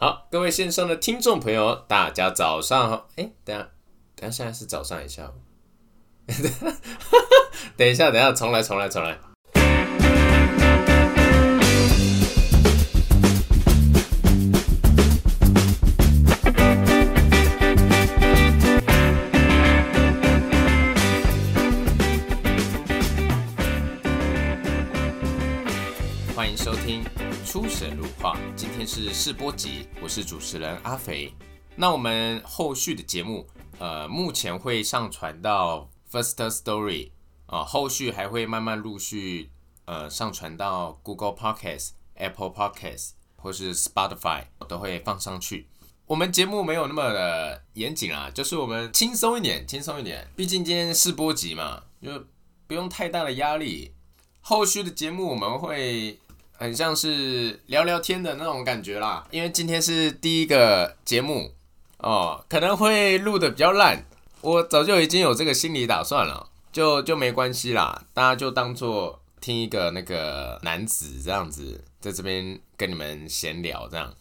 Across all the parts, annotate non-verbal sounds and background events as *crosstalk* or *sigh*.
好，各位线上的听众朋友，大家早上好。哎，等下，等下，现在是早上还是下午。*laughs* 等一下，等一下，重来，重来，重来。出神入化，今天是试播集，我是主持人阿肥。那我们后续的节目，呃，目前会上传到 First Story 啊，后续还会慢慢陆续呃上传到 Google Podcast、Apple Podcast 或是 Spotify 都会放上去。我们节目没有那么的严谨啊，就是我们轻松一点，轻松一点。毕竟今天试播集嘛，就不用太大的压力。后续的节目我们会。很像是聊聊天的那种感觉啦，因为今天是第一个节目哦，可能会录的比较烂，我早就已经有这个心理打算了，就就没关系啦，大家就当做听一个那个男子这样子，在这边跟你们闲聊这样，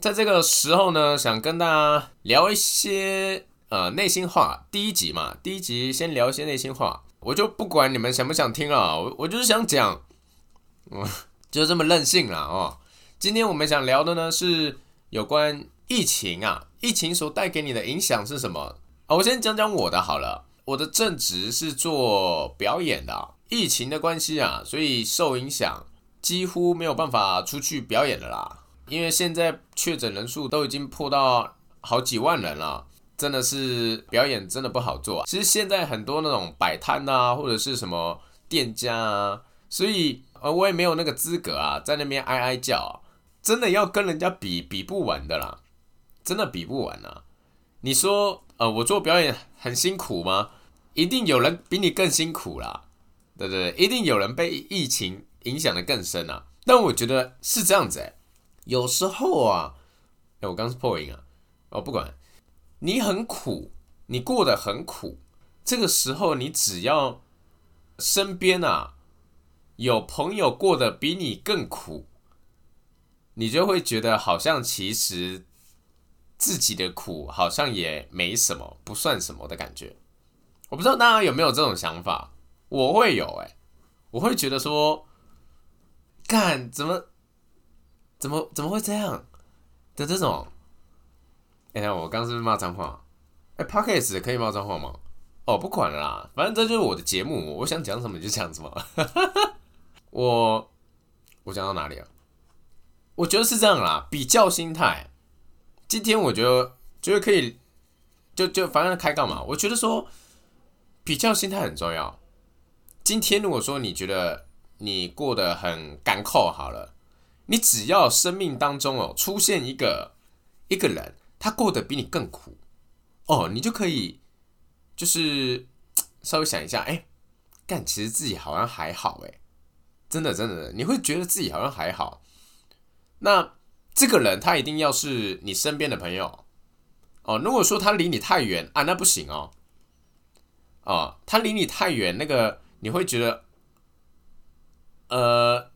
在这个时候呢，想跟大家聊一些呃内心话，第一集嘛，第一集先聊一些内心话，我就不管你们想不想听啊，我我就是想讲，嗯。就这么任性了哦！今天我们想聊的呢是有关疫情啊，疫情所带给你的影响是什么啊？我先讲讲我的好了。我的正职是做表演的，疫情的关系啊，所以受影响，几乎没有办法出去表演了啦。因为现在确诊人数都已经破到好几万人了，真的是表演真的不好做。啊其实现在很多那种摆摊啊，或者是什么店家啊，所以。呃，我也没有那个资格啊，在那边哀哀叫，真的要跟人家比，比不完的啦，真的比不完啊！你说，呃，我做表演很辛苦吗？一定有人比你更辛苦啦，对不对？一定有人被疫情影响的更深啊！但我觉得是这样子哎，有时候啊，哎，我刚是破音啊，哦，不管，你很苦，你过得很苦，这个时候你只要身边啊。有朋友过得比你更苦，你就会觉得好像其实自己的苦好像也没什么，不算什么的感觉。我不知道大家有没有这种想法，我会有哎，我会觉得说，干怎么怎么怎么会这样的这种？哎呀，我刚是不是骂脏话？哎，Podcast 可以骂脏话吗？哦，不管了啦，反正这就是我的节目，我想讲什么就讲什么。我我讲到哪里啊？我觉得是这样啦，比较心态。今天我觉得觉得可以，就就反正开杠嘛。我觉得说比较心态很重要。今天如果说你觉得你过得很干扣好了，你只要生命当中哦出现一个一个人，他过得比你更苦哦，你就可以就是 *tsk* 稍微想一下，哎，干其实自己好像还好哎。真的，真的，你会觉得自己好像还好。那这个人他一定要是你身边的朋友哦。如果说他离你太远啊，那不行哦。哦，他离你太远，那个你会觉得，呃，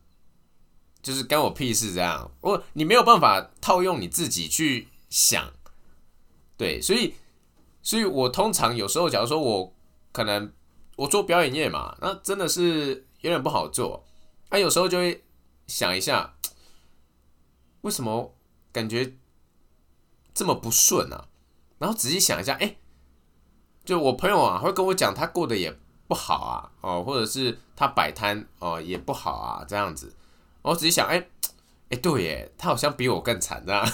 就是干我屁事这样。我你没有办法套用你自己去想，对，所以，所以我通常有时候，假如说我可能我做表演业嘛，那真的是有点不好做。他有时候就会想一下，*tsk* 为什么感觉这么不顺啊？然后仔细想一下，哎，就我朋友啊，会跟我讲他过得也不好啊，哦，或者是他摆摊哦也不好啊，这样子。我仔细想，哎，哎，对耶，他好像比我更惨，这样，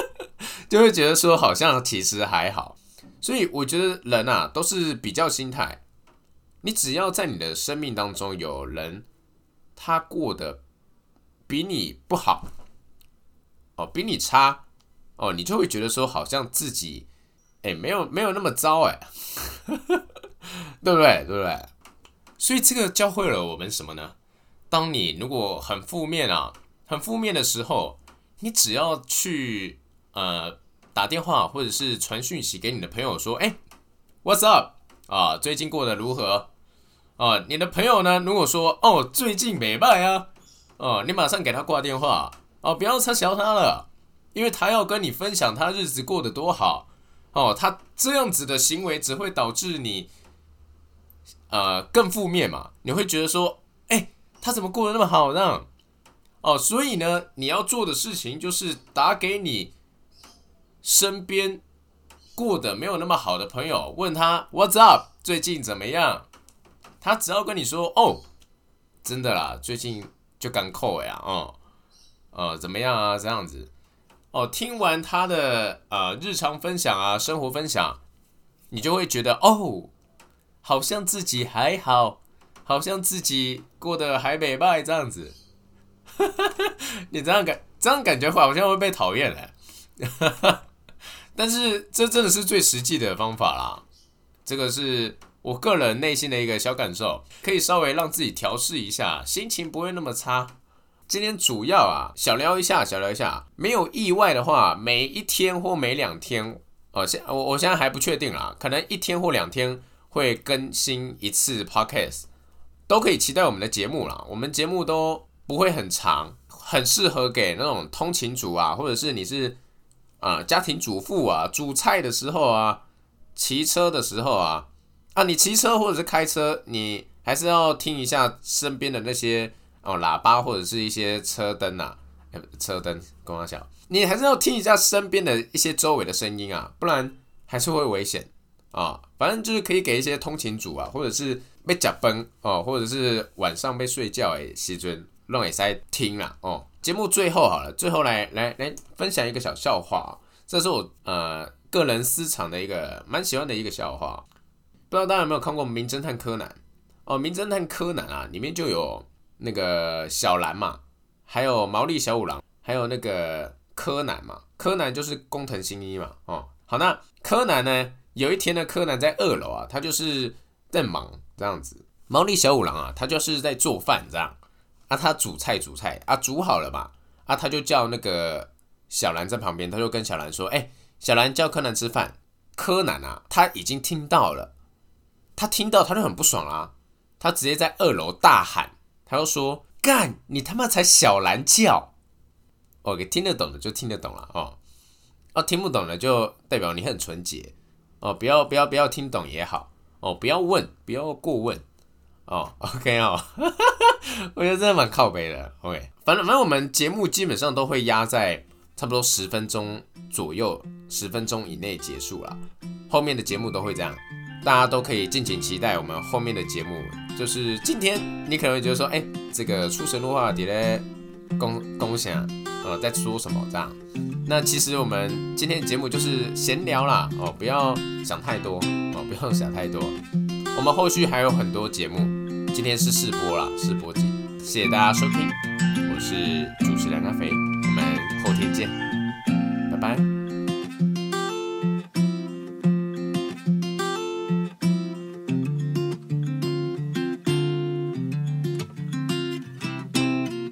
*laughs* 就会觉得说好像其实还好。所以我觉得人啊都是比较心态，你只要在你的生命当中有人。他过得比你不好哦，比你差哦，你就会觉得说好像自己哎没有没有那么糟哎，*laughs* 对不对？对不对？所以这个教会了我们什么呢？当你如果很负面啊，很负面的时候，你只要去呃打电话或者是传讯息给你的朋友说，哎，What's up 啊？最近过得如何？哦，你的朋友呢？如果说哦，最近没卖啊，哦，你马上给他挂电话哦，不要撤销他了因为他要跟你分享他日子过得多好哦。他这样子的行为只会导致你呃更负面嘛？你会觉得说，哎，他怎么过得那么好呢？哦，所以呢，你要做的事情就是打给你身边过得没有那么好的朋友，问他 What's up，最近怎么样？他只要跟你说哦，真的啦，最近就刚扣呀，哦，呃，怎么样啊？这样子，哦，听完他的呃日常分享啊，生活分享，你就会觉得哦，好像自己还好，好像自己过得还美败这样子。*laughs* 你这样感这样感觉会好像会被讨厌嘞，*laughs* 但是这真的是最实际的方法啦。这个是我个人内心的一个小感受，可以稍微让自己调试一下，心情不会那么差。今天主要啊，小聊一下，小聊一下，没有意外的话，每一天或每两天，哦，现我我现在还不确定啦，可能一天或两天会更新一次 podcast，都可以期待我们的节目啦。我们节目都。不会很长，很适合给那种通勤族啊，或者是你是啊家庭主妇啊，煮菜的时候啊，骑车的时候啊，啊你骑车或者是开车，你还是要听一下身边的那些哦喇叭或者是一些车灯啊，车灯光小，你还是要听一下身边的一些周围的声音啊，不然还是会危险啊。反正就是可以给一些通勤族啊，或者是被夹崩哦，或者是晚上被睡觉诶，西尊。让也在听啦哦。节目最后好了，最后来来来分享一个小笑话，这是我呃个人私藏的一个蛮喜欢的一个笑话。不知道大家有没有看过《名侦探柯南》哦，《名侦探柯南》啊，里面就有那个小兰嘛，还有毛利小五郎，还有那个柯南嘛。柯南就是工藤新一嘛哦。好，那柯南呢，有一天呢，柯南在二楼啊，他就是在忙这样子。毛利小五郎啊，他就是在做饭这样。啊，他煮菜煮菜啊，煮好了嘛？啊，他就叫那个小兰在旁边，他就跟小兰说：“哎，小兰叫柯南吃饭。”柯南啊，他已经听到了，他听到他就很不爽啦，他直接在二楼大喊，他就说：“干，你他妈才小兰叫！”哦，给听得懂的就听得懂了哦，哦，听不懂的就代表你很纯洁哦，不要不要不要听懂也好哦，不要问，不要过问。哦，OK 哦，*laughs* 我觉得真的蛮靠背的。OK，反正反正我们节目基本上都会压在差不多十分钟左右，十分钟以内结束了。后面的节目都会这样，大家都可以尽情期待我们后面的节目。就是今天，你可能会觉得说，哎、这个出神入化的咧，恭恭喜啊，呃，在说什么这样？那其实我们今天的节目就是闲聊啦，哦，不要想太多，哦，不要想太多。我们后续还有很多节目，今天是试播啦，试播集，谢谢大家收听，我是主持人阿飞，我们后天见，拜拜。